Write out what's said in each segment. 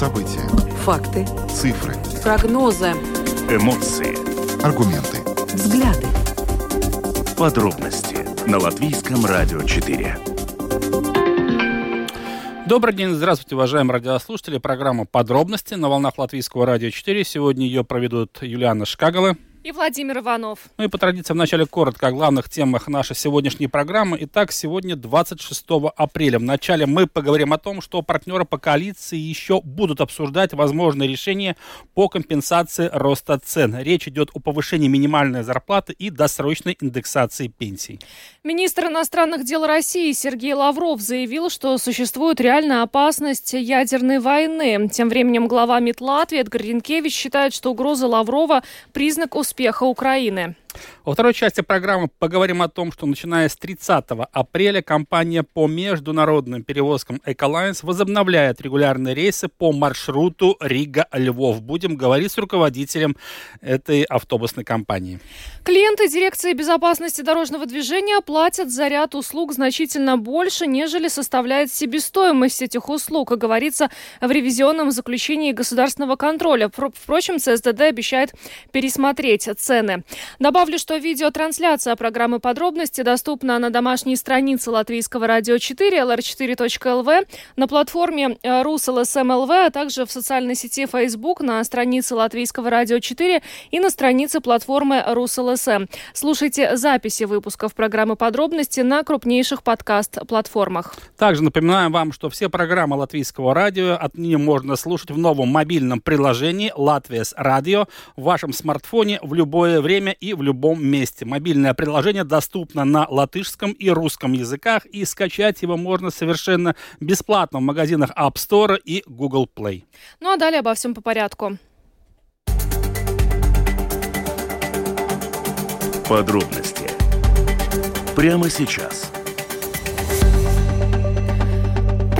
События. Факты. Цифры. Прогнозы. Эмоции. Аргументы. Взгляды. Подробности на Латвийском радио 4. Добрый день, здравствуйте, уважаемые радиослушатели. Программа «Подробности» на волнах Латвийского радио 4. Сегодня ее проведут Юлиана Шкагала и Владимир Иванов. Ну и по традиции вначале коротко о главных темах нашей сегодняшней программы. Итак, сегодня 26 апреля. Вначале мы поговорим о том, что партнеры по коалиции еще будут обсуждать возможные решения по компенсации роста цен. Речь идет о повышении минимальной зарплаты и досрочной индексации пенсий. Министр иностранных дел России Сергей Лавров заявил, что существует реальная опасность ядерной войны. Тем временем глава МИД Латвии Эдгар Ренкевич считает, что угроза Лаврова – признак успеха успеха Украины. Во второй части программы поговорим о том, что начиная с 30 апреля компания по международным перевозкам Эколайнс возобновляет регулярные рейсы по маршруту Рига-Львов. Будем говорить с руководителем этой автобусной компании. Клиенты дирекции безопасности дорожного движения платят за ряд услуг значительно больше, нежели составляет себестоимость этих услуг, как говорится в ревизионном заключении государственного контроля. Впрочем, ЦСДД обещает пересмотреть цены. Добавлю, что видеотрансляция программы «Подробности» доступна на домашней странице Латвийского радио 4, lr4.lv, на платформе э, РусЛСМЛВ, а также в социальной сети Facebook на странице Латвийского радио 4 и на странице платформы РусЛСМ. Слушайте записи выпусков программы «Подробности» на крупнейших подкаст-платформах. Также напоминаем вам, что все программы Латвийского радио отныне можно слушать в новом мобильном приложении «Латвия радио» в вашем смартфоне в любое время и в любом месте. Мобильное приложение доступно на латышском и русском языках, и скачать его можно совершенно бесплатно в магазинах App Store и Google Play. Ну а далее обо всем по порядку. Подробности прямо сейчас.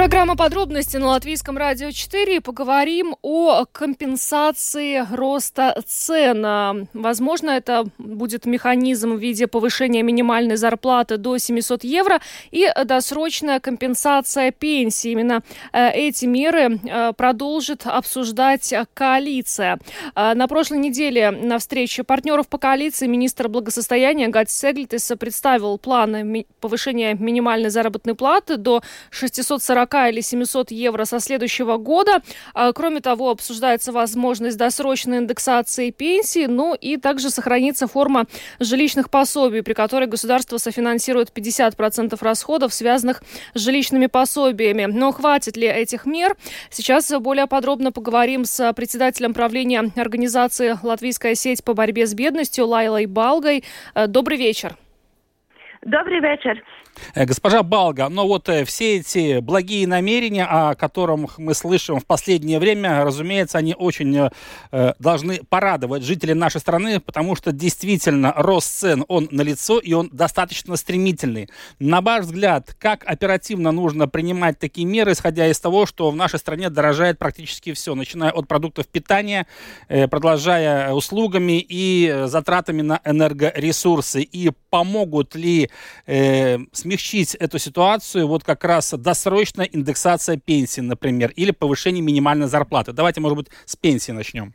Программа подробности на Латвийском радио 4. Поговорим о компенсации роста цен. Возможно, это будет механизм в виде повышения минимальной зарплаты до 700 евро и досрочная компенсация пенсии. Именно э, эти меры э, продолжит обсуждать коалиция. Э, на прошлой неделе на встрече партнеров по коалиции министр благосостояния Гати Сеглитис представил планы повышения минимальной заработной платы до 640 или 700 евро со следующего года. А, кроме того, обсуждается возможность досрочной индексации пенсии, ну и также сохранится форма жилищных пособий, при которой государство софинансирует 50% расходов, связанных с жилищными пособиями. Но хватит ли этих мер? Сейчас более подробно поговорим с председателем правления организации «Латвийская сеть по борьбе с бедностью» Лайлой Балгой. Э, добрый вечер. Добрый вечер. Э, госпожа Балга, но вот э, все эти благие намерения, о которых мы слышим в последнее время, разумеется, они очень э, должны порадовать жителей нашей страны, потому что действительно рост цен, он налицо и он достаточно стремительный. На ваш взгляд, как оперативно нужно принимать такие меры, исходя из того, что в нашей стране дорожает практически все, начиная от продуктов питания, э, продолжая услугами и затратами на энергоресурсы, и помогут ли э, смягчить эту ситуацию вот как раз досрочная индексация пенсии, например, или повышение минимальной зарплаты. Давайте, может быть, с пенсии начнем.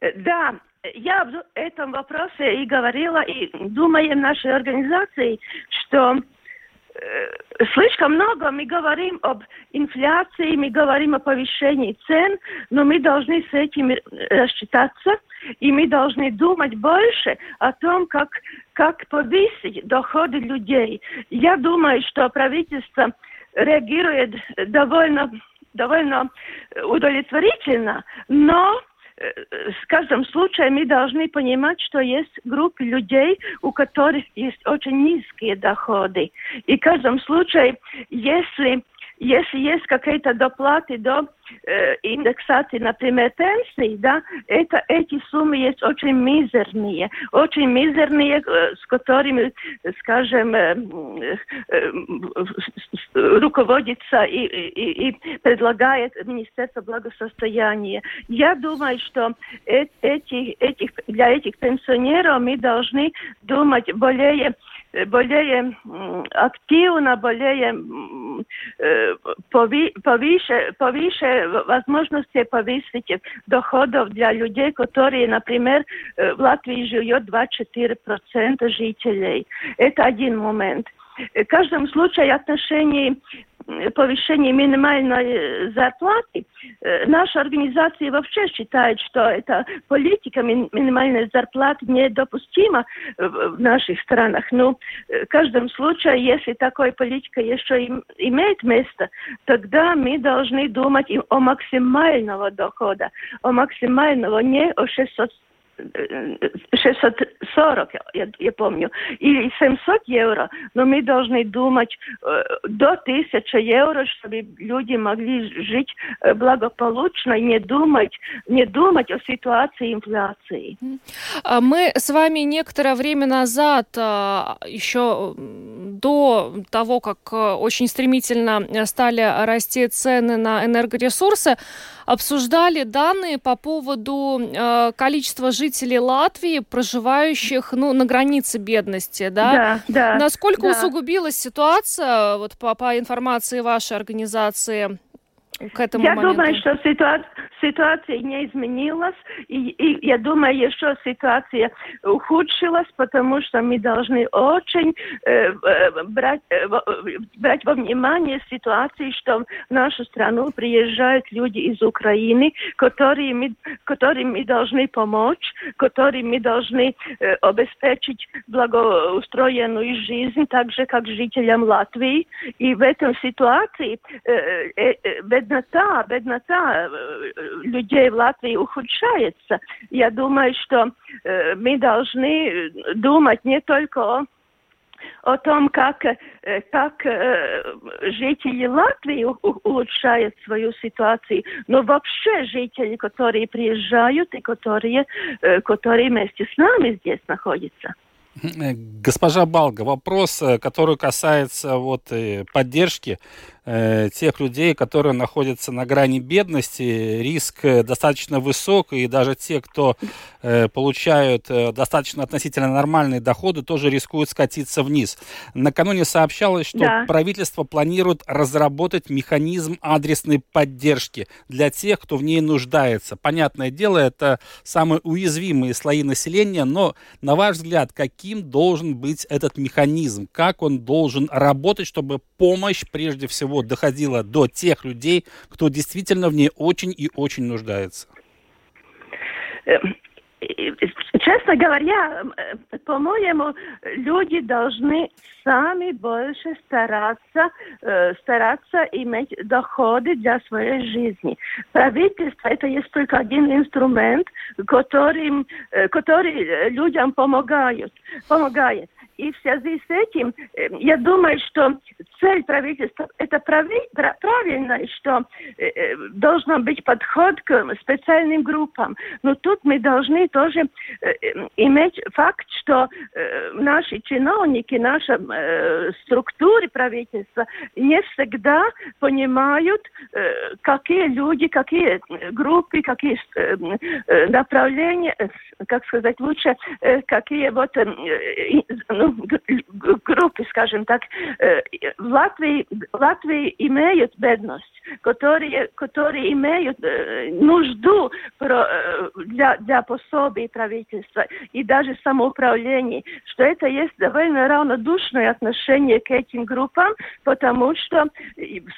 Э, да, я об этом вопросе и говорила, и думаем нашей организации, что слишком много мы говорим об инфляции, мы говорим о повышении цен, но мы должны с этим рассчитаться, и мы должны думать больше о том, как как повысить доходы людей. Я думаю, что правительство реагирует довольно, довольно удовлетворительно, но э, в каждом случае мы должны понимать, что есть группы людей, у которых есть очень низкие доходы. И в каждом случае, если если есть какие-то доплаты до э, индексации, например, пенсий, да, это, эти суммы есть очень мизерные, очень мизерные, э, с которыми, скажем, э, э, руководится и, и, и предлагает Министерство благосостояния. Я думаю, что э, эти, этих, для этих пенсионеров мы должны думать более более активно, более повыше, повыше возможности повысить доходов для людей, которые, например, в Латвии живет 24% жителей. Это один момент. В каждом случае отношении повышение минимальной э, зарплаты. Э, наша организация вообще считает, что эта политика минимальной зарплаты недопустима в наших странах. Но ну, э, в каждом случае, если такая политика еще имеет место, тогда мы должны думать о максимального дохода, о максимального, не о 600 640, я, я помню, или 700 евро, но мы должны думать э, до 1000 евро, чтобы люди могли жить э, благополучно и не думать, не думать о ситуации инфляции. А мы с вами некоторое время назад, еще до того, как э, очень стремительно стали расти цены на энергоресурсы, обсуждали данные по поводу э, количества жителей Латвии, проживающих ну, на границе бедности. Да, да. да Насколько да. усугубилась ситуация, вот по, по информации вашей организации, к этому я моменту? думаю, что ситуация, ситуация не изменилась, и, и я думаю, еще ситуация ухудшилась, потому что мы должны очень э, э брать, э, брать во внимание ситуации, что в нашу страну приезжают люди из Украины, которые мы, которым мы должны помочь, которым мы должны э, обеспечить благоустроенную жизнь, так же, как жителям Латвии. И в этом ситуации э, э, э беднота, беднота э, людей в Латвии ухудшается. Я думаю, что э, мы должны думать не только о о том, как, э, как э, жители Латвии улучшают свою ситуацию, но вообще жители, которые приезжают и которые, э, которые вместе с нами здесь находятся. Госпожа Балга, вопрос, который касается вот поддержки Э, тех людей, которые находятся на грани бедности, риск э, достаточно высок, и даже те, кто э, получают э, достаточно относительно нормальные доходы, тоже рискуют скатиться вниз. Накануне сообщалось, что да. правительство планирует разработать механизм адресной поддержки для тех, кто в ней нуждается. Понятное дело, это самые уязвимые слои населения, но, на ваш взгляд, каким должен быть этот механизм? Как он должен работать, чтобы помощь, прежде всего, доходила до тех людей, кто действительно в ней очень и очень нуждается? Честно говоря, э, по-моему, люди должны сами больше стараться, э, стараться иметь доходы для своей жизни. Правительство это есть только один инструмент, которым, э, который людям помогают, помогает. И в связи с этим, я думаю, что цель правительства это правильно, что должен быть подход к специальным группам. Но тут мы должны тоже иметь факт, что наши чиновники, наша структура правительства не всегда понимают, какие люди, какие группы, какие направления, как сказать лучше, какие вот ну, группы, скажем так, э, в Латвии, в Латвии имеют бедность, которые, которые имеют э, нужду э, для, для пособий правительства и даже самоуправления, что это есть довольно равнодушное отношение к этим группам, потому что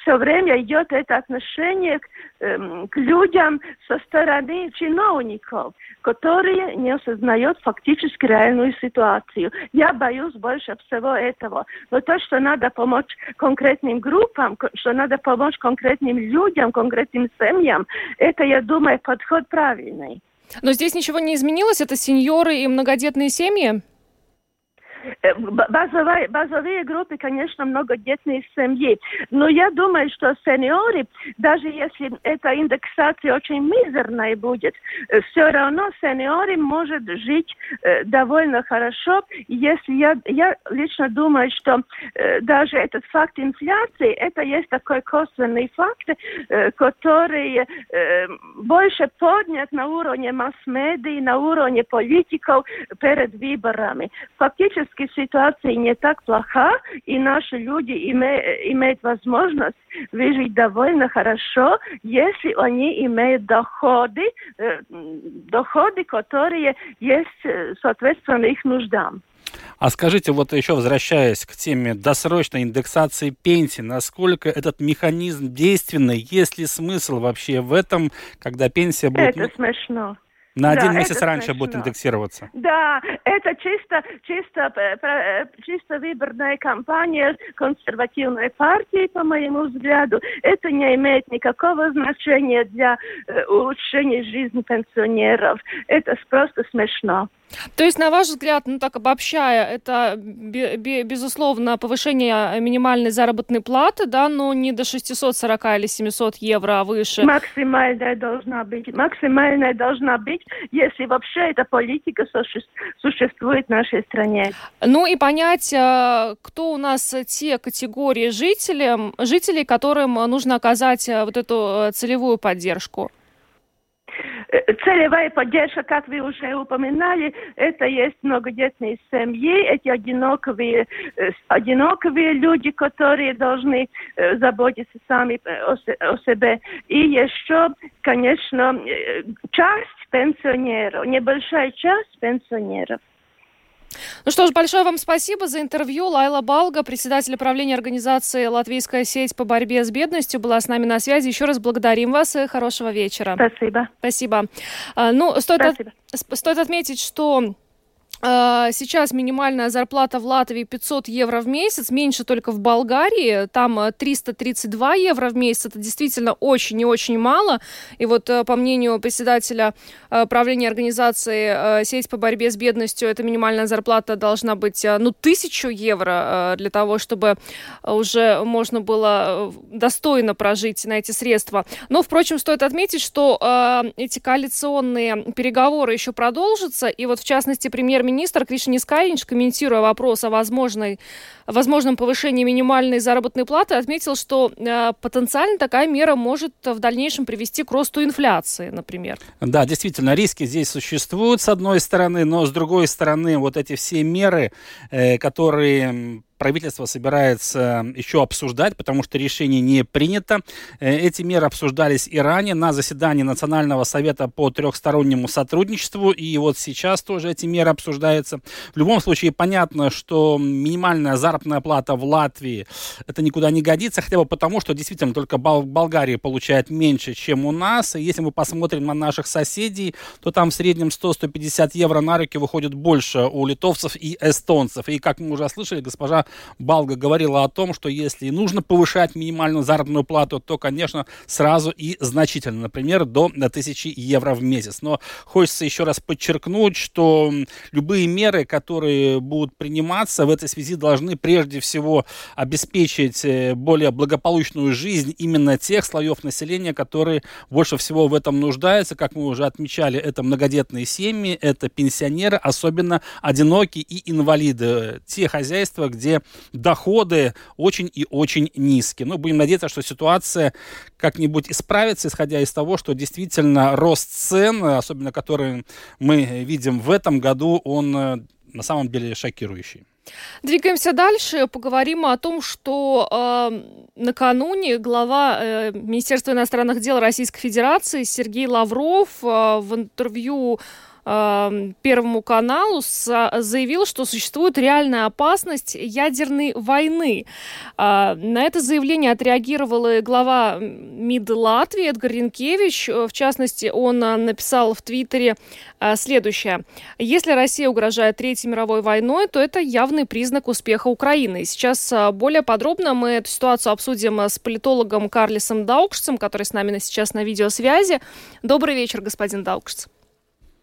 все время идет это отношение к, эм, к людям со стороны чиновников, которые не осознают фактически реальную ситуацию. Я боюсь больше всего этого. Но то, что надо помочь конкретным группам, что надо помочь конкретным людям, конкретным семьям, это, я думаю, подход правильный. Но здесь ничего не изменилось? Это сеньоры и многодетные семьи? Э, базовые, базовые группы, конечно, многодетные семьи. Но я думаю, что сеньоры, даже если эта индексация очень мизерная будет, э, все равно сеньоры может жить э, довольно хорошо. Если я, я лично думаю, что даже этот факт инфляции, это есть такой косвенный факт, который больше поднят на уровне масс-медий, на уровне политиков перед выборами. Фактически экономическая ситуация не так плоха, и наши люди име, имеют возможность выжить довольно хорошо, если они имеют доходы, э, доходы, которые есть э, соответственно их нуждам. А скажите, вот еще возвращаясь к теме досрочной индексации пенсии, насколько этот механизм действенный, есть ли смысл вообще в этом, когда пенсия будет... Это смешно. На один да, месяц раньше смешно. будет индексироваться. Да, это чисто, чисто, э, чисто выборная кампания консервативной партии, по моему взгляду. Это не имеет никакого значения для э, улучшения жизни пенсионеров. Это просто смешно. То есть, на ваш взгляд, ну так обобщая, это безусловно повышение минимальной заработной платы, да, но не до 640 или 700 евро, а выше. Максимальная должна быть. Максимальная должна быть, если вообще эта политика существует в нашей стране. Ну и понять, э, кто у нас те категории жителей, жителей, которым нужно оказать э, вот эту э, целевую поддержку. Э, целевая поддержка, как вы уже упоминали, это есть многодетные семьи, эти одиноковые, э, одиноковые люди, которые должны э, заботиться сами о, себе. И еще, конечно, часть пенсионеров, небольшая часть пенсионеров. Ну что ж, большое вам спасибо за интервью. Лайла Балга, председатель правления организации «Латвийская сеть по борьбе с бедностью», была с нами на связи. Еще раз благодарим вас и хорошего вечера. Спасибо. Спасибо. А, ну, стоит, Спасибо. От, стоит отметить, что Сейчас минимальная зарплата в Латвии 500 евро в месяц, меньше только в Болгарии, там 332 э, евро в месяц, это действительно очень и очень мало. И вот э, по мнению председателя э, правления организации «Сеть по борьбе с бедностью», эта минимальная зарплата должна быть, ну, тысячу евро для того, чтобы уже можно было достойно прожить на эти средства. Но, впрочем, стоит отметить, что эти коалиционные переговоры еще продолжатся, и вот, в частности, премьер премьер-министр Кришин Искаринч, комментируя вопрос о возможной, возможном повышении минимальной заработной платы, отметил, что э, потенциально такая мера может в дальнейшем привести к росту инфляции, например. Да, действительно, риски здесь существуют, с одной стороны, но с другой стороны, вот эти все меры, э, которые правительство собирается еще обсуждать, потому что решение не принято. Э, эти меры обсуждались и ранее на заседании Национального совета по трехстороннему сотрудничеству, и вот сейчас тоже эти меры обсуждаются. В любом случае понятно, что минимальная заработная плата в Латвии это никуда не годится, хотя бы потому, что действительно только Болгария получает меньше, чем у нас. И если мы посмотрим на наших соседей, то там в среднем 100-150 евро на руки выходит больше у литовцев и эстонцев. И как мы уже слышали, госпожа Балга говорила о том, что если нужно повышать минимальную заработную плату, то, конечно, сразу и значительно, например, до 1000 евро в месяц. Но хочется еще раз подчеркнуть, что любые меры, которые будут приниматься в этой связи, должны прежде всего обеспечить э, более благополучную жизнь именно тех слоев населения, которые больше всего в этом нуждаются. Как мы уже отмечали, это многодетные семьи, это пенсионеры, особенно одинокие и инвалиды. Те хозяйства, где доходы очень и очень низкие. Ну, будем надеяться, что ситуация как-нибудь исправится, исходя из того, что действительно рост цен, особенно который мы видим в этом году, он э, на самом деле шокирующий. Двигаемся дальше, поговорим о том, что э, накануне глава э, Министерства иностранных дел Российской Федерации Сергей Лавров э, в интервью Эм, Первому каналу заявил, что существует реальная опасность ядерной войны. А, на это заявление отреагировала глава МИД Латвии Эдгар Ренкевич. В частности, он а, написал в Твиттере а, следующее. Если Россия угрожает Третьей мировой войной, то это явный признак успеха Украины. сейчас более подробно мы эту ситуацию обсудим с политологом Карлисом Даукшцем, который с нами сейчас на видеосвязи. Добрый вечер, господин Даукшц.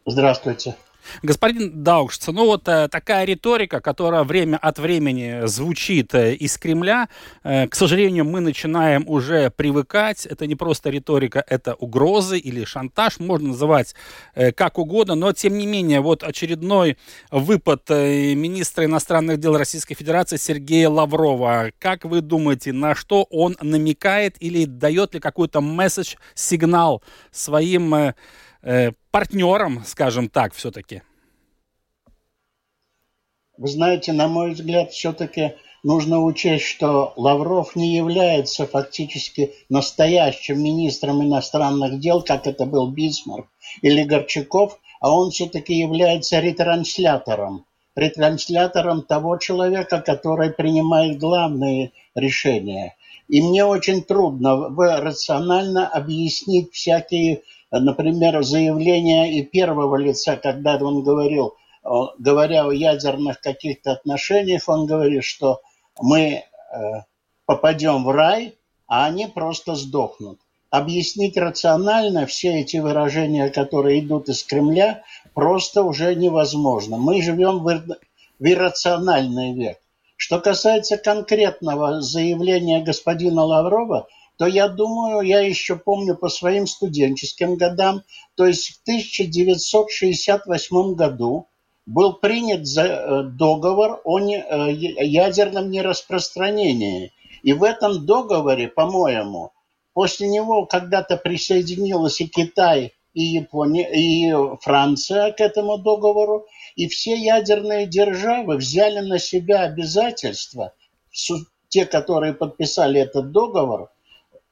Здравствуйте. Господин Даукшц, ну вот э, такая риторика, которая время от времени звучит э, из Кремля, э, к сожалению, мы начинаем уже привыкать. Это не просто риторика, это угрозы или шантаж, можно называть как угодно, но тем не менее, вот очередной выпад министра иностранных дел Российской Федерации Сергея Лаврова. Как вы думаете, на что он намекает или дает ли какой-то месседж, сигнал своим партнером, скажем так, все-таки? Вы знаете, на мой взгляд, все-таки нужно учесть, что Лавров не является фактически настоящим министром иностранных дел, как это был Бисмарк или Горчаков, а он все-таки является ретранслятором, ретранслятором того человека, который принимает главные решения. И мне очень трудно рационально объяснить всякие, например, заявления и первого лица, когда он говорил, говоря о ядерных каких-то отношениях, он говорит, что мы э, попадем в рай, а они просто сдохнут. Объяснить рационально все эти выражения, которые идут из Кремля, просто уже невозможно. Мы живем в иррациональный век. Что касается конкретного заявления господина Лаврова, то я думаю, я еще помню по своим студенческим годам, то есть в 1968 году был принят э, договор о э, ядерном нераспространении. И в этом договоре, по-моему, после него когда-то присоединилась и Китай, и Япония, и Франция к этому договору, и все ядерные державы взяли на себя обязательства, те, которые подписали этот договор,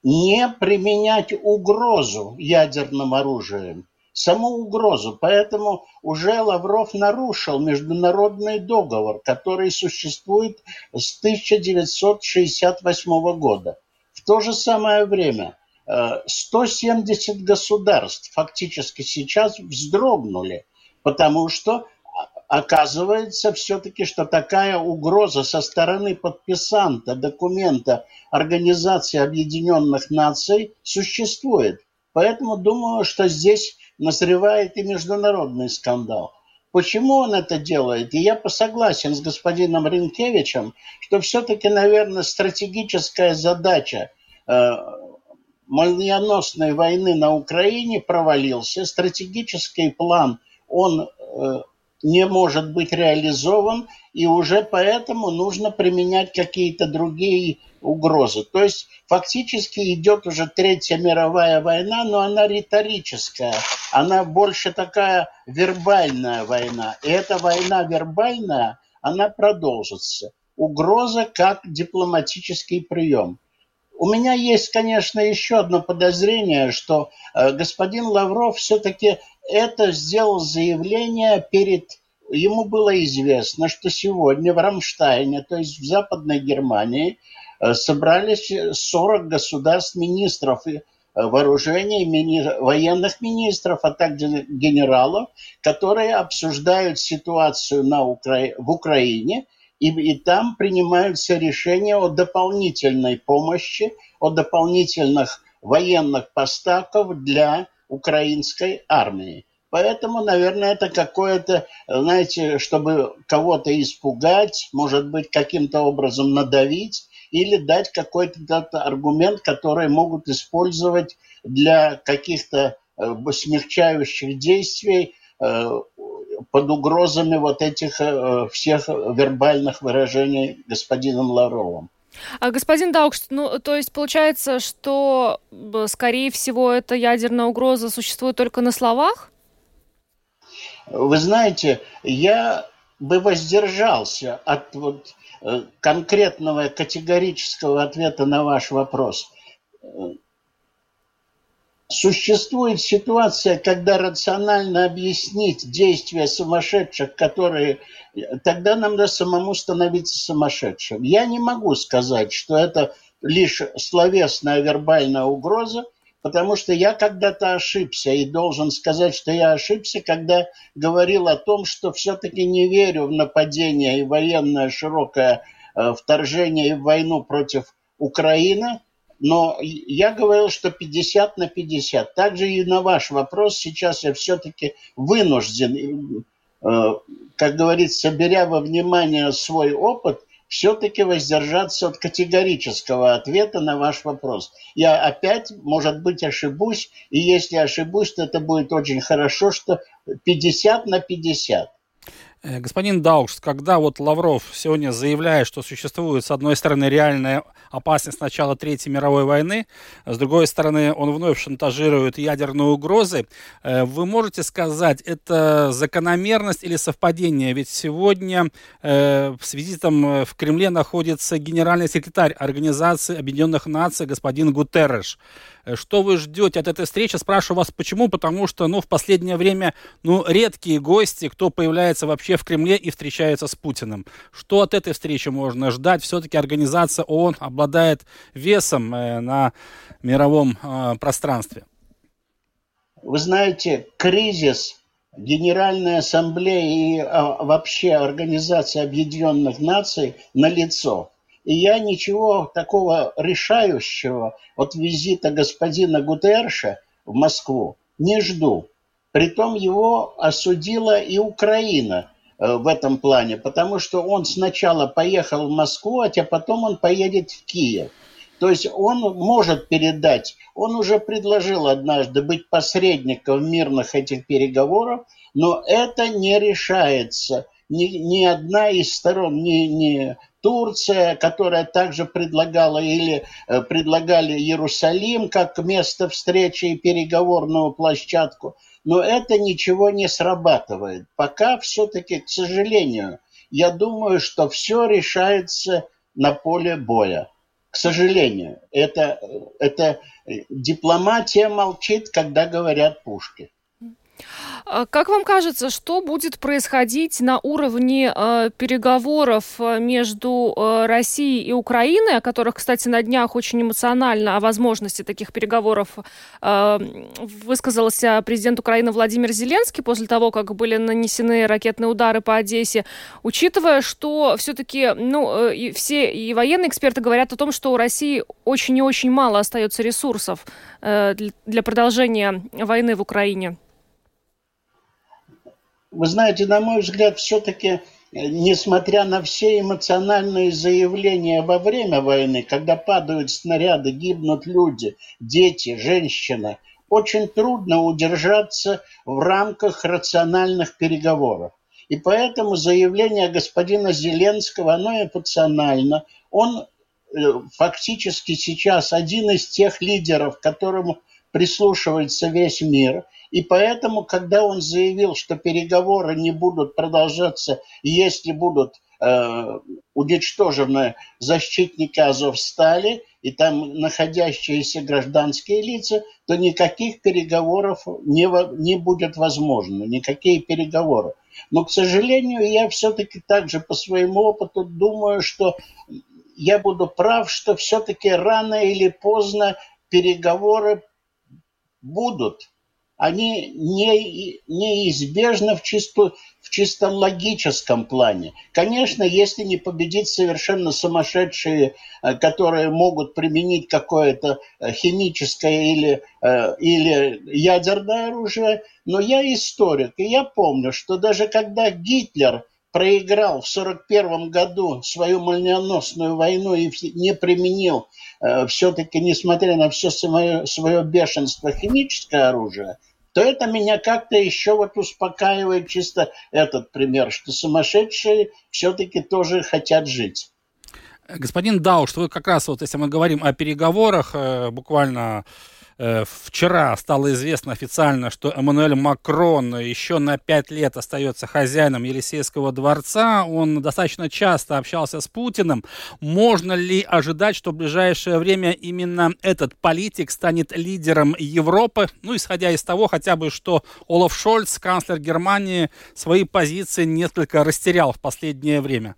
не применять угрозу ядерным оружием саму угрозу. Поэтому уже Лавров нарушил международный договор, который существует с 1968 года. В то же самое время 170 э, государств фактически сейчас вздрогнули, потому что оказывается все-таки, что такая угроза со стороны подписанта документа Организации Объединенных Наций существует. Поэтому думаю, что здесь назревает и международный скандал. Почему он это делает? И я согласен с господином Ренкевичем, что все-таки, наверное, стратегическая задача э, молниеносной войны на Украине провалился. Стратегический план, он э, не может быть реализован, и уже поэтому нужно применять какие-то другие угрозы. То есть фактически идет уже Третья мировая война, но она риторическая, она больше такая вербальная война. И эта война вербальная, она продолжится. Угроза как дипломатический прием. У меня есть, конечно, еще одно подозрение, что э, господин Лавров все-таки это сделал заявление перед ему было известно, что сегодня в Рамштайне, то есть в Западной Германии, э, собрались 40 государств министров э, вооружений, мини, военных министров, а также генералов, которые обсуждают ситуацию на Укра... в Украине, и, и там принимаются решения о дополнительной помощи, о дополнительных военных поставках для украинской армии. Поэтому, наверное, это какое-то, знаете, чтобы кого-то испугать, может быть, каким-то образом надавить или дать какой-то аргумент, который могут использовать для каких-то э, смягчающих действий э, под угрозами вот этих э, всех вербальных выражений господином Ларовым. А, господин Даукшт, ну, то есть получается, что, скорее всего, эта ядерная угроза существует только на словах? Вы знаете, я бы воздержался от вот э, конкретного категорического ответа на ваш вопрос. Существует ситуация, когда рационально объяснить действия сумасшедших, которые... Тогда нам надо самому становиться сумасшедшим. Я не могу сказать, что это лишь словесная вербальная угроза, потому что я когда-то ошибся и должен сказать, что я ошибся, когда говорил о том, что все-таки не верю в нападение и военное широкое э, вторжение и в войну против Украины, но я говорил, что 50 на 50. Также и на ваш вопрос сейчас я все-таки вынужден, э, как говорится, беря во внимание свой опыт – все-таки воздержаться от категорического ответа на ваш вопрос. Я опять, может быть, ошибусь, и если ошибусь, то это будет очень хорошо, что 50 на 50. Э, господин Даукс, когда вот Лавров сегодня заявляет, что существует, с одной стороны, реальная опасность начала Третьей мировой войны, с другой стороны, он вновь шантажирует ядерные угрозы, э, вы можете сказать, это закономерность или совпадение? Ведь сегодня э, с визитом в Кремле находится генеральный секретарь Организации Объединенных Наций господин Гутерреш. Э, что вы ждете от этой встречи? Спрашиваю вас, почему? Потому что, ну, в последнее время, ну, редкие гости, кто появляется вообще в Кремле и встречается с Путиным. Что от этой встречи можно ждать? Все-таки организация ООН обладает весом э, на мировом э, пространстве. Вы знаете, кризис Генеральной Ассамблеи и а, вообще Организация Объединенных Наций на лицо. И я ничего такого решающего от визита господина Гутерша в Москву не жду. Притом его осудила и Украина э, в этом плане, потому что он сначала поехал в Москву, а потом он поедет в Киев. То есть он может передать, он уже предложил однажды быть посредником мирных этих переговоров, но это не решается. Ни, ни одна из сторон, ни, ни Турция, которая также предлагала или э, предлагали Иерусалим как место встречи и переговорную площадку. Но это ничего не срабатывает. Пока все-таки, к сожалению, я думаю, что все решается на поле боя. К сожалению, это, это дипломатия молчит, когда говорят пушки. А как вам кажется, что будет происходить на уровне э, переговоров э, между э, Россией и Украиной, о которых, кстати, на днях очень эмоционально о возможности таких переговоров э, высказался президент Украины Владимир Зеленский после того, как были нанесены ракетные удары по Одессе, учитывая, что все-таки ну, э, и все и военные эксперты говорят о том, что у России очень и очень мало остается ресурсов э, для продолжения войны в Украине. Вы знаете, на мой взгляд, все-таки, э, несмотря на все эмоциональные заявления во время войны, когда падают снаряды, гибнут люди, дети, женщины, очень трудно удержаться в рамках рациональных переговоров. И поэтому заявление господина Зеленского, оно эмоционально. Он э, фактически сейчас один из тех лидеров, которому прислушивается весь мир – и поэтому, когда он заявил, что переговоры не будут продолжаться, если будут э, уничтожены защитники Азовстали и там находящиеся гражданские лица, то никаких переговоров не, не будет возможно, никакие переговоры. Но, к сожалению, я все-таки также по своему опыту думаю, что я буду прав, что все-таки рано или поздно переговоры будут они не, неизбежны в, чисто, в чисто логическом плане. Конечно, если не победить совершенно сумасшедшие, э, которые могут применить какое-то э, химическое или, э, или ядерное оружие, но я историк, и я помню, что даже когда Гитлер проиграл в 1941 году свою молниеносную войну и не применил все-таки, несмотря на все свое, свое бешенство, химическое оружие – то это меня как-то еще вот успокаивает чисто этот пример, что сумасшедшие все-таки тоже хотят жить. Господин Дауш, вы как раз вот, если мы говорим о переговорах, э, буквально Э, вчера стало известно официально, что Эммануэль Макрон еще на пять лет остается хозяином Елисейского дворца. Он достаточно часто общался с Путиным. Можно ли ожидать, что в ближайшее время именно этот политик станет лидером Европы? Ну, исходя из того хотя бы, что Олаф Шольц, канцлер Германии, свои позиции несколько растерял в последнее время.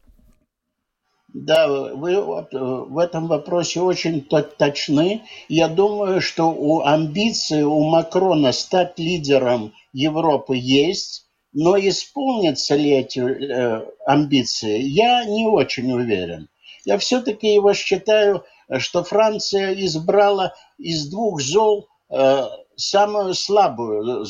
Да, вы э, в этом вопросе очень точны. Я думаю, что у амбиции у Макрона стать лидером Европы есть, но исполнятся ли эти э, амбиции, я не очень уверен. Я все-таки его считаю, что Франция избрала из двух зол э, самую слабую.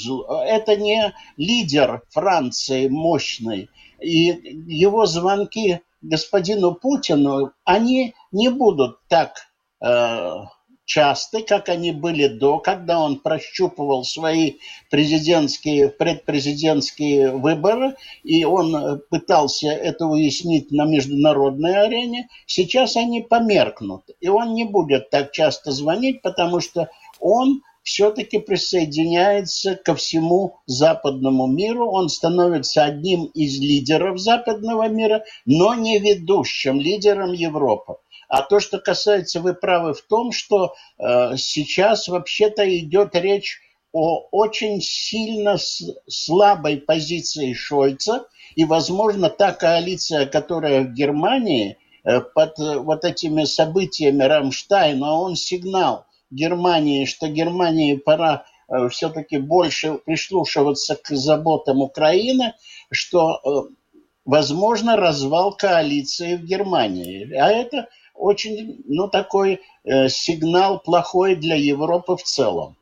Это не лидер Франции мощный. И его звонки господину Путину, они не будут так э, часты, как они были до, когда он прощупывал свои президентские, предпрезидентские выборы, и он пытался это уяснить на международной арене. Сейчас они померкнут, и он не будет так часто звонить, потому что он все-таки присоединяется ко всему западному миру. Он становится одним из лидеров западного мира, но не ведущим лидером Европы. А то, что касается, вы правы в том, что э, сейчас вообще-то идет речь о очень сильно слабой позиции Шольца, и, возможно, та коалиция, которая в Германии э, под э, вот этими событиями Рамштайна, он сигнал – Германии, что Германии пора э, все-таки больше прислушиваться к заботам Украины, что э, возможно развал коалиции в Германии. А это очень, ну, такой э, сигнал плохой для Европы в целом.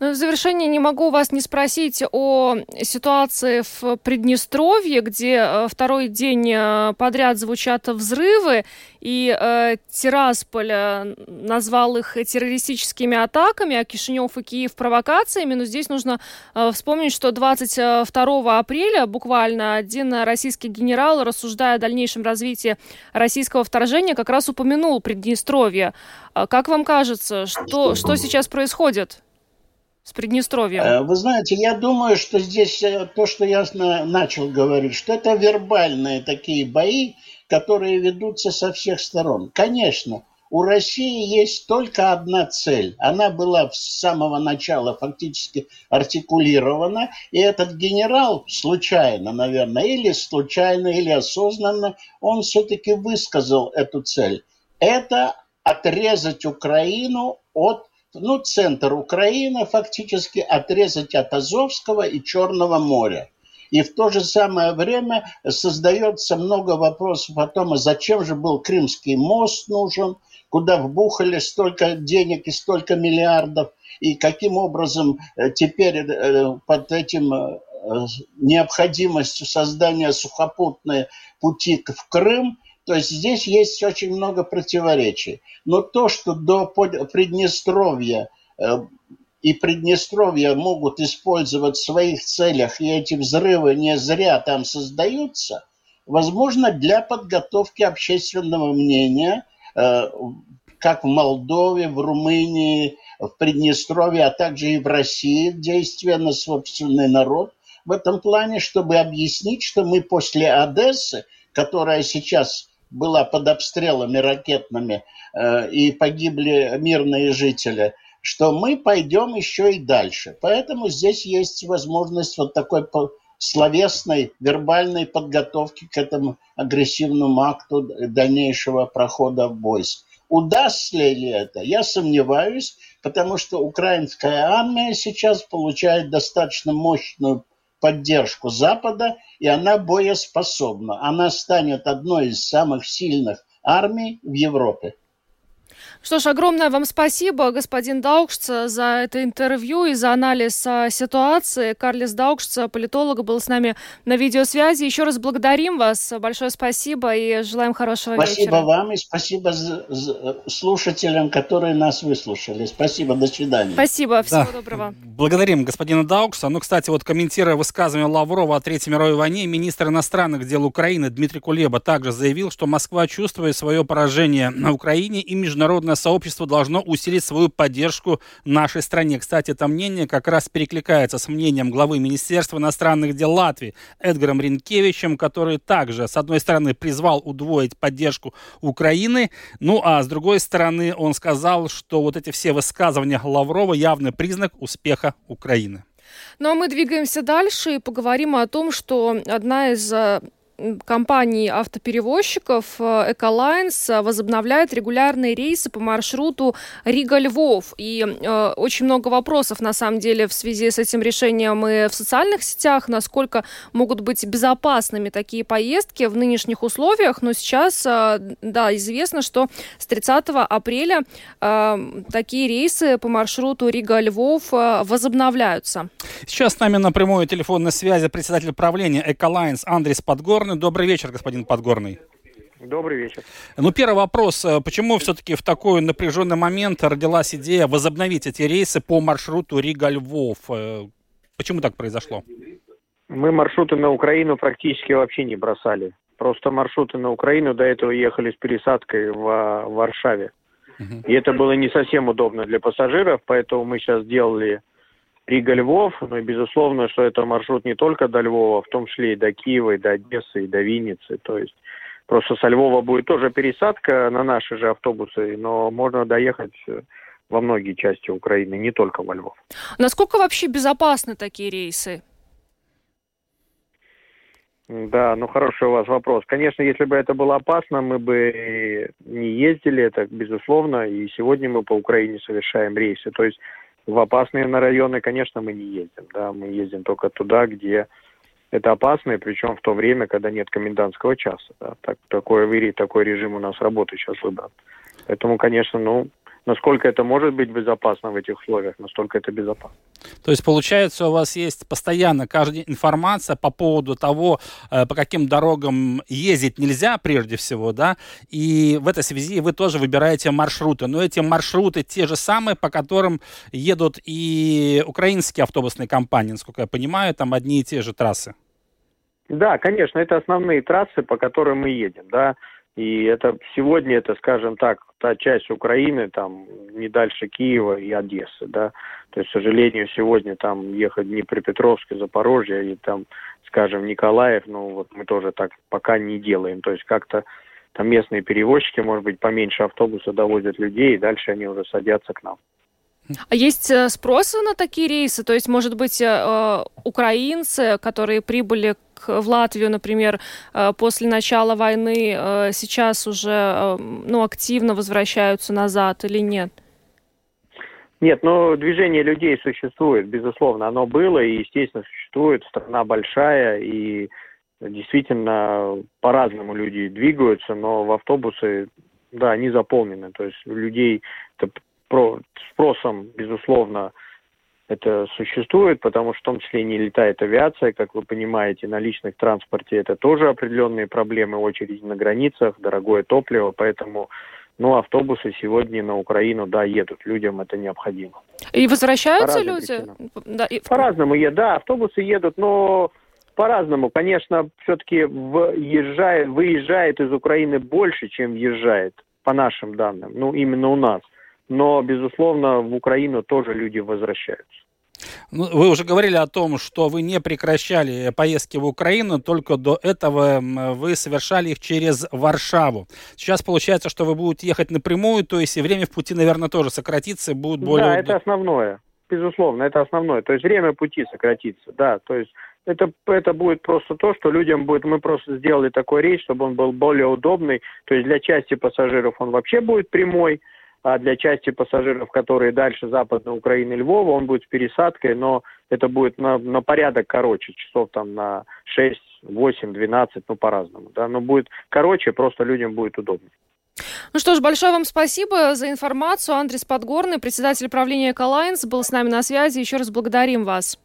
Ну, в завершение не могу вас не спросить о ситуации в Приднестровье, где э, второй день э, подряд звучат взрывы, и э, Тирасполь э, назвал их террористическими атаками, а Кишинев и Киев провокациями. Но здесь нужно э, вспомнить, что 22 апреля буквально один российский генерал, рассуждая о дальнейшем развитии российского вторжения, как раз упомянул Приднестровье. Как вам кажется, что, что сейчас происходит? С Приднестровьем? Э, вы знаете, я думаю, что здесь э, то, что я начал говорить, что это вербальные такие бои, которые ведутся со всех сторон. Конечно, у России есть только одна цель. Она была с самого начала фактически артикулирована, и этот генерал случайно, наверное, или случайно, или осознанно, он все-таки высказал эту цель. Это отрезать Украину от ну, центр Украины фактически отрезать от Азовского и Черного моря. И в то же самое время создается много вопросов о том, а зачем же был Крымский мост нужен, куда вбухали столько денег и столько миллиардов, и каким образом э, теперь э, под этим э, необходимостью создания сухопутной пути в Крым то есть здесь есть очень много противоречий. Но то, что до Приднестровья э, и Приднестровья могут использовать в своих целях, и эти взрывы не зря там создаются, возможно, для подготовки общественного мнения, э, как в Молдове, в Румынии, в Приднестровье, а также и в России, действия на собственный народ в этом плане, чтобы объяснить, что мы после Одессы, которая сейчас была под обстрелами ракетными э, и погибли мирные жители, что мы пойдем еще и дальше. Поэтому здесь есть возможность вот такой словесной, вербальной подготовки к этому агрессивному акту дальнейшего прохода войск. Удастся ли это? Я сомневаюсь, потому что украинская армия сейчас получает достаточно мощную поддержку Запада, и она боеспособна. Она станет одной из самых сильных армий в Европе. Что ж, огромное вам спасибо, господин Даукшц, за это интервью и за анализ а, ситуации. Карлис Даукшц, политолог, был с нами на видеосвязи. Еще раз благодарим вас. Большое спасибо и желаем хорошего спасибо вечера. Спасибо вам и спасибо слушателям, которые нас выслушали. Спасибо, до свидания. Спасибо, всего да. доброго. Благодарим господина Даукса. Ну, кстати, вот комментируя высказывание Лаврова о Третьей мировой войне, министр иностранных дел Украины Дмитрий Кулеба также заявил, что Москва чувствует свое поражение на Украине и международное сообщество должно усилить свою поддержку нашей стране. Кстати, это мнение как раз перекликается с мнением главы Министерства иностранных дел Латвии Эдгаром Ринкевичем, который также, с одной стороны, призвал удвоить поддержку Украины, ну а с другой стороны, он сказал, что вот эти все высказывания Лаврова явный признак успеха Украины. Ну а мы двигаемся дальше и поговорим о том, что одна из э, компании автоперевозчиков э, Эколайнс возобновляет регулярные рейсы по маршруту Рига-Львов. И э, очень много вопросов, на самом деле, в связи с этим решением и в социальных сетях, насколько могут быть безопасными такие поездки в нынешних условиях. Но сейчас, э, да, известно, что с 30 апреля э, такие рейсы по маршруту Рига-Львов э, возобновляются. Сейчас с нами на прямой телефонной связи председатель правления Эколайнс Андрей Подгор Подгорный. Добрый вечер, господин Подгорный. Добрый вечер. Ну, первый вопрос. Э, почему все-таки в такой напряженный момент родилась идея возобновить эти рейсы по маршруту Рига-Львов? Э, почему так произошло? Мы маршруты на Украину практически вообще не бросали. Просто маршруты на Украину до этого ехали с пересадкой в Варшаве. И это было не совсем удобно для пассажиров, поэтому мы сейчас сделали Рига-Львов, но безусловно, что это маршрут не только до Львова, в том числе и до Киева, и до Одессы, и до Винницы. То есть просто со Львова будет тоже пересадка на наши же автобусы, но можно доехать во многие части Украины, не только во Львов. Насколько вообще безопасны такие рейсы? Да, ну хороший у вас вопрос. Конечно, если бы это было опасно, мы бы не ездили, это безусловно, и сегодня мы по Украине совершаем рейсы. То есть в опасные на районы, конечно, мы не ездим, да, мы ездим только туда, где это опасно, и причем в то время, когда нет комендантского часа. Да. Так, такой, такой режим у нас работы сейчас выбран. Поэтому, конечно, ну, насколько это может быть безопасно в этих условиях, настолько это безопасно. То есть, получается, у вас есть постоянно каждая информация по поводу того, э, по каким дорогам ездить нельзя, прежде всего, да, и в этой связи вы тоже выбираете маршруты. Но эти маршруты те же самые, по которым едут и украинские автобусные компании, насколько я понимаю, там одни и те же трассы. Да, конечно, это основные трассы, по которым мы едем, да. И это сегодня это, скажем так, та часть Украины, там, не дальше Киева и Одессы, да. То есть, к сожалению, сегодня там ехать Днепропетровск, Запорожье и там, скажем, Николаев, ну, вот мы тоже так пока не делаем. То есть, как-то там местные перевозчики, может быть, поменьше автобуса довозят людей, и дальше они уже садятся к нам. А есть э, спросы на такие рейсы? То есть, может быть, э, э, украинцы, которые прибыли в Латвию, например, после начала войны, сейчас уже ну, активно возвращаются назад или нет? Нет, но движение людей существует, безусловно. Оно было и, естественно, существует. Страна большая, и действительно по-разному люди двигаются, но в автобусы, да, они заполнены. То есть людей это спросом, безусловно, это существует, потому что в том числе не летает авиация, как вы понимаете, на личных транспорте это тоже определенные проблемы, очереди на границах, дорогое топливо, поэтому ну, автобусы сегодня на Украину, да, едут, людям это необходимо. И возвращаются по люди? Да, и... По-разному едут, да, автобусы едут, но по-разному. Конечно, все-таки въезжает, выезжает из Украины больше, чем въезжает, по нашим данным, ну, именно у нас но, безусловно, в Украину тоже люди возвращаются. Ну, вы уже говорили о том, что вы не прекращали поездки в Украину, только до этого вы совершали их через Варшаву. Сейчас получается, что вы будете ехать напрямую, то есть и время в пути, наверное, тоже сократится, будет более... Да, это основное, безусловно, это основное. То есть время пути сократится, да, то есть это, это будет просто то, что людям будет, мы просто сделали такой рейс, чтобы он был более удобный, то есть для части пассажиров он вообще будет прямой, а для части пассажиров, которые дальше западной Украины Львова, он будет с пересадкой, но это будет на, на порядок короче, часов там на 6, 8, 12, ну по-разному, да, но будет короче, просто людям будет удобнее. Ну что ж, большое вам спасибо за информацию. Андрей Подгорный, председатель правления Эколайнс, был с нами на связи. Еще раз благодарим вас.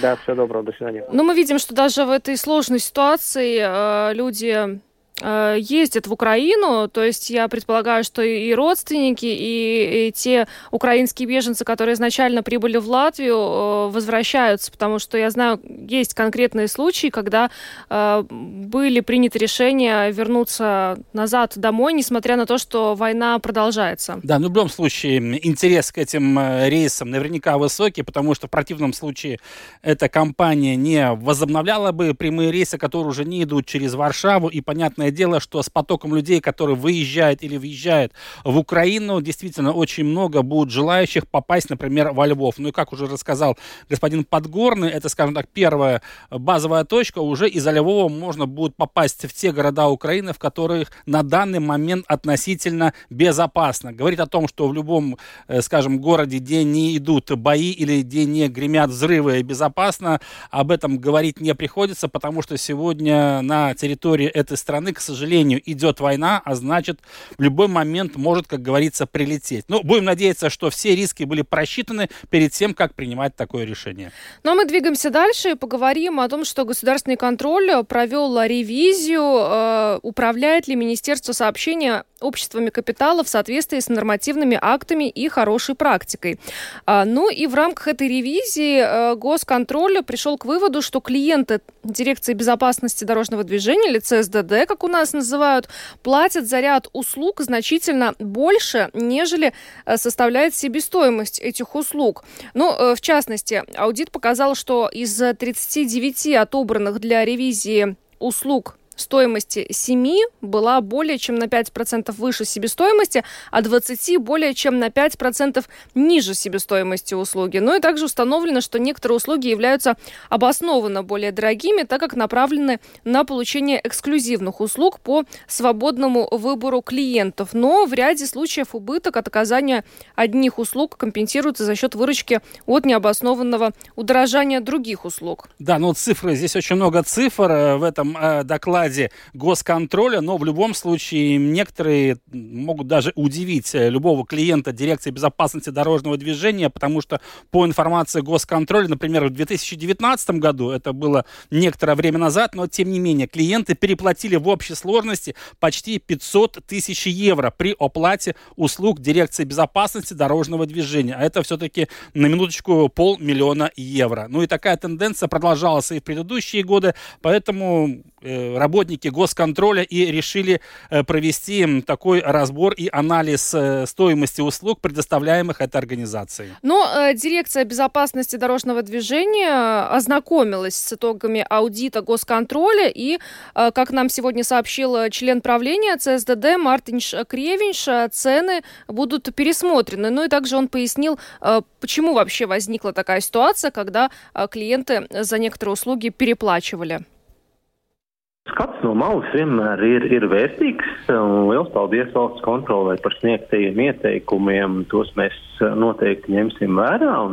Да, всего доброго, до свидания. Ну, мы видим, что даже в этой сложной ситуации э, люди ездят в Украину, то есть я предполагаю, что и родственники, и, и те украинские беженцы, которые изначально прибыли в Латвию, э, возвращаются, потому что я знаю, есть конкретные случаи, когда э, были приняты решения вернуться назад домой, несмотря на то, что война продолжается. Да, но в любом случае интерес к этим рейсам наверняка высокий, потому что в противном случае эта компания не возобновляла бы прямые рейсы, которые уже не идут через Варшаву, и понятное дело, что с потоком людей, которые выезжают или въезжают в Украину, действительно очень много будет желающих попасть, например, во Львов. Ну и как уже рассказал господин Подгорный, это, скажем так, первая базовая точка. Уже из Львова можно будет попасть в те города Украины, в которых на данный момент относительно безопасно. Говорит о том, что в любом, э, скажем, городе, где не идут бои или где не гремят взрывы, безопасно, об этом говорить не приходится, потому что сегодня на территории этой страны к сожалению, идет война, а значит, в любой момент может, как говорится, прилететь. Ну, будем надеяться, что все риски были просчитаны перед тем, как принимать такое решение. Ну, а мы двигаемся дальше и поговорим о том, что государственный контроль провел ревизию, э, управляет ли Министерство сообщения обществами капитала в соответствии с нормативными актами и хорошей практикой. А, ну и в рамках этой ревизии э, госконтроля пришел к выводу, что клиенты Дирекции безопасности дорожного движения, или ЦСДД, как у нас называют, платят за ряд услуг значительно больше, нежели э, составляет себестоимость этих услуг. Ну, э, в частности, аудит показал, что из 39 отобранных для ревизии услуг стоимости 7 была более чем на 5% выше себестоимости, а 20 более чем на 5% ниже себестоимости услуги. Ну и также установлено, что некоторые услуги являются обоснованно более дорогими, так как направлены на получение эксклюзивных услуг по свободному выбору клиентов. Но в ряде случаев убыток от оказания одних услуг компенсируется за счет выручки от необоснованного удорожания других услуг. Да, ну цифры, здесь очень много цифр э, в этом э, докладе докладе госконтроля, но в любом случае некоторые могут даже удивить э, любого клиента дирекции безопасности дорожного движения, потому что по информации госконтроля, например, в 2019 году, это было некоторое время назад, но тем не менее клиенты переплатили в общей сложности почти 500 тысяч евро при оплате услуг дирекции безопасности дорожного движения. А это все-таки на минуточку полмиллиона евро. Ну и такая тенденция продолжалась и в предыдущие годы, поэтому э, работники госконтроля и решили э, провести такой разбор и анализ э, стоимости услуг, предоставляемых этой организацией. Но э, дирекция безопасности дорожного движения ознакомилась с итогами аудита госконтроля и, как нам сегодня сообщил член правления ЦСДД Мартинш Кревинш, цены будут пересмотрены. Ну и также он пояснил, почему вообще возникла такая ситуация, когда клиенты за некоторые услуги переплачивали. Skats no malas vienmēr ir, ir vērtīgs. Liels paldies valsts kontrolē par sniegtajiem ieteikumiem. Tos mēs noteikti ņemsim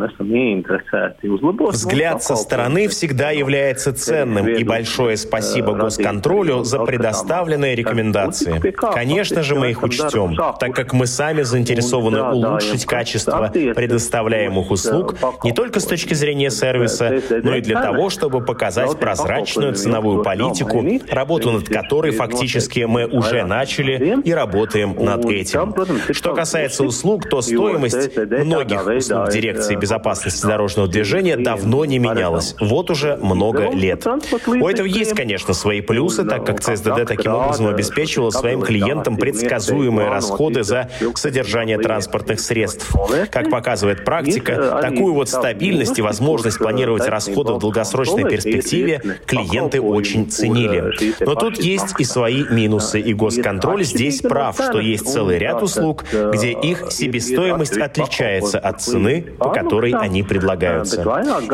esam ieinteresēti uzlabot. Взгляд со стороны всегда является ценным, и большое спасибо госконтролю за предоставленные рекомендации. Конечно же, мы их учтем, так как мы сами заинтересованы улучшить качество предоставляемых услуг не только с точки зрения сервиса, но и для того, чтобы показать прозрачную ценовую политику работу над которой фактически мы уже начали и работаем над этим. Что касается услуг, то стоимость многих услуг дирекции безопасности дорожного движения давно не менялась. Вот уже много лет. У этого есть, конечно, свои плюсы, так как ЦСДД таким образом обеспечивала своим клиентам предсказуемые расходы за содержание транспортных средств. Как показывает практика, такую вот стабильность и возможность планировать расходы в долгосрочной перспективе клиенты очень ценили. Но тут есть и свои минусы, и госконтроль. Здесь прав, что есть целый ряд услуг, где их себестоимость отличается от цены, по которой они предлагаются.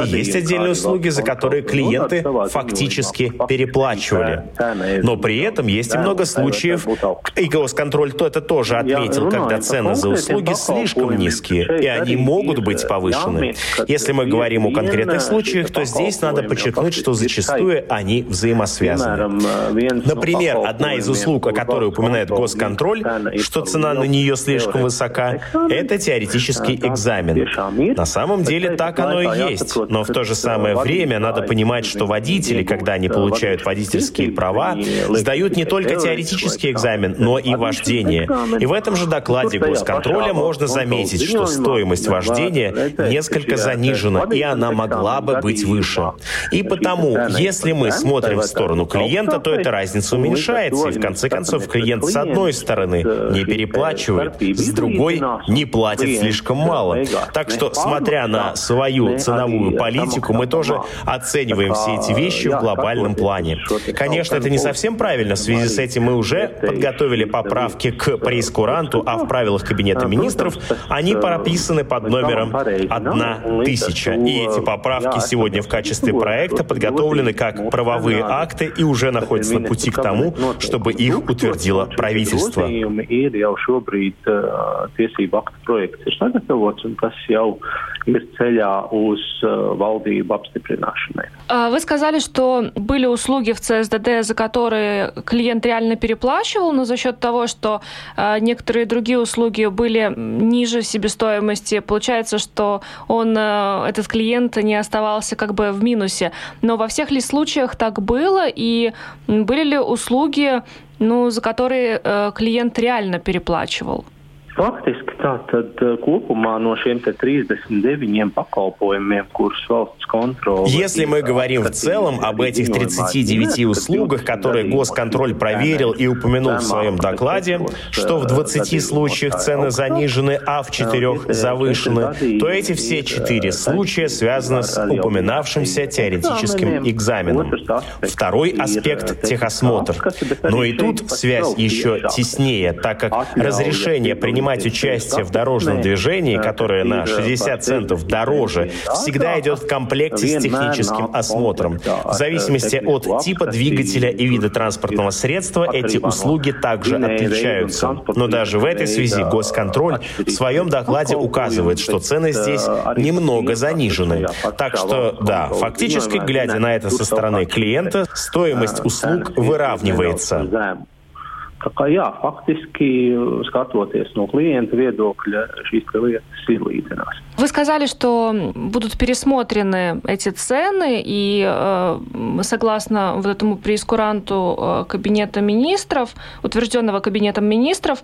И есть отдельные услуги, за которые клиенты фактически переплачивали. Но при этом есть и много случаев, и госконтроль то это тоже отметил, когда цены за услуги слишком низкие, и они могут быть повышены. Если мы говорим о конкретных случаях, то здесь надо подчеркнуть, что зачастую они взаимосвязаны. Например, одна из услуг, о которой упоминает госконтроль, что цена на нее слишком высока, это теоретический экзамен. На самом деле так оно и есть, но в то же самое время надо понимать, что водители, когда они получают водительские права, сдают не только теоретический экзамен, но и вождение. И в этом же докладе госконтроля можно заметить, что стоимость вождения несколько занижена, и она могла бы быть выше. И потому, если мы смотрим в сторону клиента, то эта разница уменьшается, и в конце концов клиент с одной стороны не переплачивает, с другой не платит слишком мало. Так что, смотря на свою ценовую политику, мы тоже оцениваем все эти вещи в глобальном плане. Конечно, это не совсем правильно, в связи с этим мы уже подготовили поправки к прейскуранту, а в правилах Кабинета министров они прописаны под номером 1000. И эти поправки сегодня в качестве проекта подготовлены как правовые акты и уже находятся находится на пути к тому, чтобы их утвердило правительство. uz valdību apstiprināšanai. Вы сказали, что были услуги в ЦСДД, за которые клиент реально переплачивал, но за счет того, что некоторые другие услуги были ниже себестоимости, получается, что он, этот клиент не оставался как бы в минусе. Но во всех ли случаях так было? И были ли услуги, ну, за которые клиент реально переплачивал? Faktiski tā tad kopumā no šiem 39 pakalpojumiem, kurus valsts контроль. Если мы говорим в целом об этих 39 услугах, которые госконтроль проверил и упомянул в своем докладе, что в 20 случаях цены занижены, а в 4 завышены, то эти все четыре случая связаны с упоминавшимся теоретическим экзаменом. Второй аспект – техосмотр. Но и тут связь еще теснее, так как разрешение принимать принимать участие в дорожном движении, которое на 60 центов дороже, всегда идет в комплекте с техническим осмотром. В зависимости от типа двигателя и вида транспортного средства эти услуги также отличаются. Но даже в этой связи госконтроль в своем докладе указывает, что цены здесь немного занижены. Так что, да, фактически, глядя на это со стороны клиента, стоимость услуг выравнивается. Tā kā jā, faktiski skatoties no klienta viedokļa, šīs lietas ir līdzinās. Вы сказали, что будут пересмотрены эти цены, и э, согласно вот этому прескуранту э, Кабинета министров, утвержденного Кабинетом министров,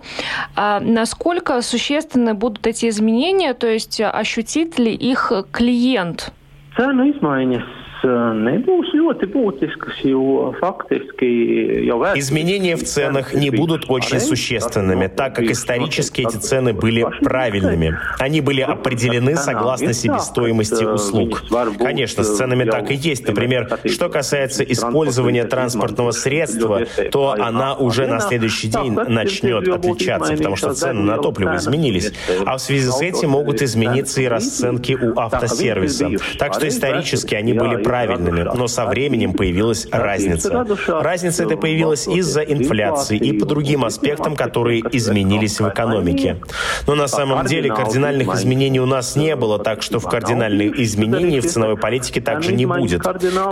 э, насколько существенны будут эти изменения, то есть ощутит ли их клиент? Цену измaiņas nebūs ļoti būtiskas, jo фактически Изменения в ценах не будут очень существенными, так как исторически эти цены были правильными. Они были определены согласно себестоимости услуг. Конечно, с ценами так и есть. Например, что касается использования транспортного средства, то она уже на следующий день начнет отличаться, потому что цены на топливо изменились. А в связи с этим могут измениться и расценки у автосервиса. Так что исторически они были правильными правильными, но со временем появилась разница. Разница эта появилась из-за инфляции и по другим аспектам, которые изменились в экономике. Но на самом деле кардинальных изменений у нас не было, так что в кардинальных изменениях в ценовой политике также не будет.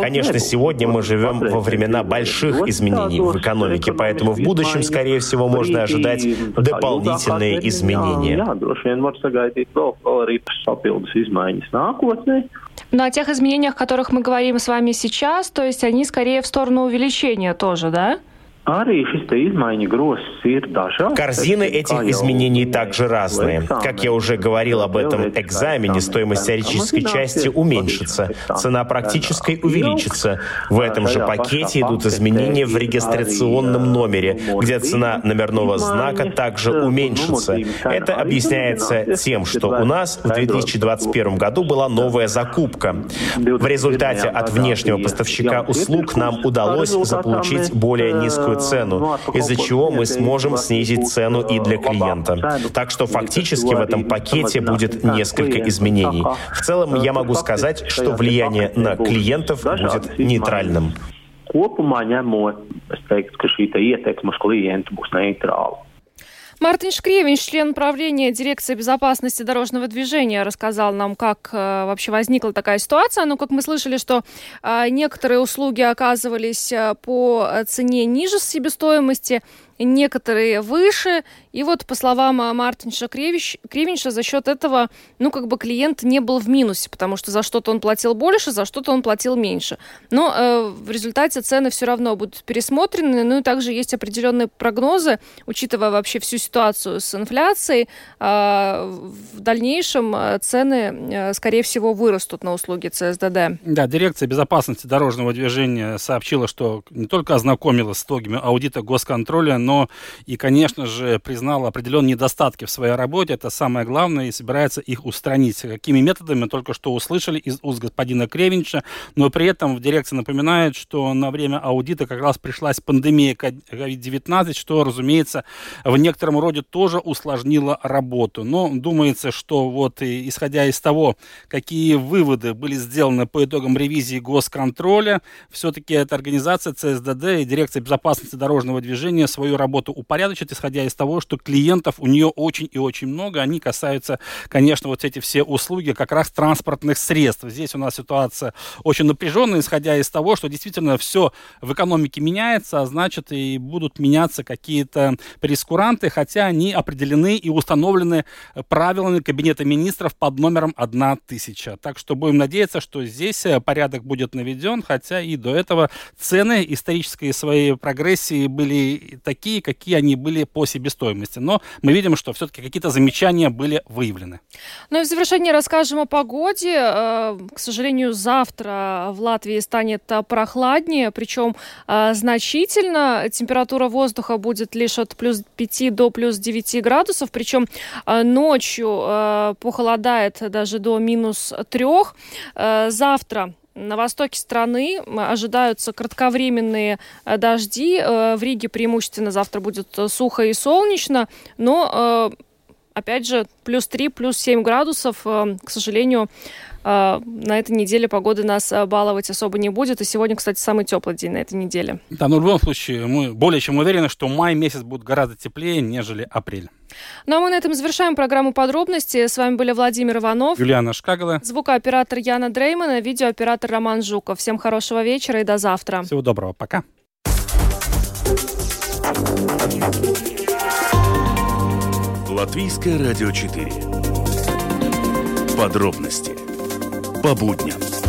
Конечно, сегодня мы живем во времена больших изменений в экономике, поэтому в будущем, скорее всего, можно ожидать дополнительные изменения. Но о тех изменениях, о которых мы говорим с вами сейчас, то есть они скорее в сторону увеличения тоже, да? Корзины этих изменений также разные. Как я уже говорил об этом экзамене, стоимость теоретической части уменьшится, цена практической увеличится. В этом же пакете идут изменения в регистрационном номере, где цена номерного знака также уменьшится. Это объясняется тем, что у нас в 2021 году была новая закупка. В результате от внешнего поставщика услуг нам удалось заполучить более низкую цену, из-за чего мы сможем снизить цену и для клиента. Так что фактически в этом пакете будет несколько изменений. В целом я могу сказать, что влияние на клиентов будет нейтральным. Kopumā ņemot, es teiktu, ka šī ietekme uz klientu būs neitrāla. Мартин Шкревич, член правления дирекции безопасности дорожного движения, рассказал нам, как э, вообще возникла такая ситуация. Ну, как мы слышали, что э, некоторые услуги оказывались э, по цене ниже себестоимости, некоторые выше. И вот, по словам Мартинша Кревич, Кривинша, за счет этого, ну, как бы клиент не был в минусе, потому что за что-то он платил больше, за что-то он платил меньше. Но э, в результате цены все равно будут пересмотрены. Ну, и также есть определенные прогнозы, учитывая вообще всю ситуацию с инфляцией. Э, в дальнейшем э, цены, э, скорее всего, вырастут на услуги ЦСДД. Да, дирекция безопасности дорожного движения сообщила, что не только ознакомилась с итогами аудита госконтроля, но но и, конечно же, признал определенные недостатки в своей работе. Это самое главное, и собирается их устранить. Какими методами, только что услышали из уст господина Кревинча, но при этом в дирекции напоминают, что на время аудита как раз пришлась пандемия COVID-19, что, разумеется, в некотором роде тоже усложнило работу. Но думается, что вот исходя из того, какие выводы были сделаны по итогам ревизии госконтроля, все-таки эта организация ЦСДД и Дирекция безопасности дорожного движения свою работу упорядочит, исходя из того, что клиентов у нее очень и очень много. Они касаются, конечно, вот эти все услуги как раз транспортных средств. Здесь у нас ситуация очень напряженная, исходя из того, что действительно все в экономике меняется, а значит и будут меняться какие-то прескуранты, хотя они определены и установлены правилами Кабинета министров под номером 1000. Так что будем надеяться, что здесь э, порядок будет наведен, хотя и до этого цены исторической своей прогрессии были такие, какие они были по себестоимости. Но мы видим, что все-таки какие-то замечания были выявлены. Ну и в завершение расскажем о погоде. Э, к сожалению, завтра в Латвии станет прохладнее, причем э, значительно. Температура воздуха будет лишь от плюс 5 до плюс 9 градусов, причем ночью похолодает даже до минус 3. Завтра на востоке страны ожидаются кратковременные э, дожди. Э, в Риге преимущественно завтра будет э, сухо и солнечно, но опять же, плюс 3, плюс 7 градусов, к сожалению, на этой неделе погода нас баловать особо не будет. И сегодня, кстати, самый теплый день на этой неделе. Да, но в любом случае мы более чем уверены, что май месяц будет гораздо теплее, нежели апрель. Ну а мы на этом завершаем программу подробности. С вами были Владимир Иванов, Юлиана Шкагала, звукооператор Яна Дреймана, видеооператор Роман Жуков. Всем хорошего вечера и до завтра. Всего доброго. Пока. Латвийское радио 4. Подробности по будням.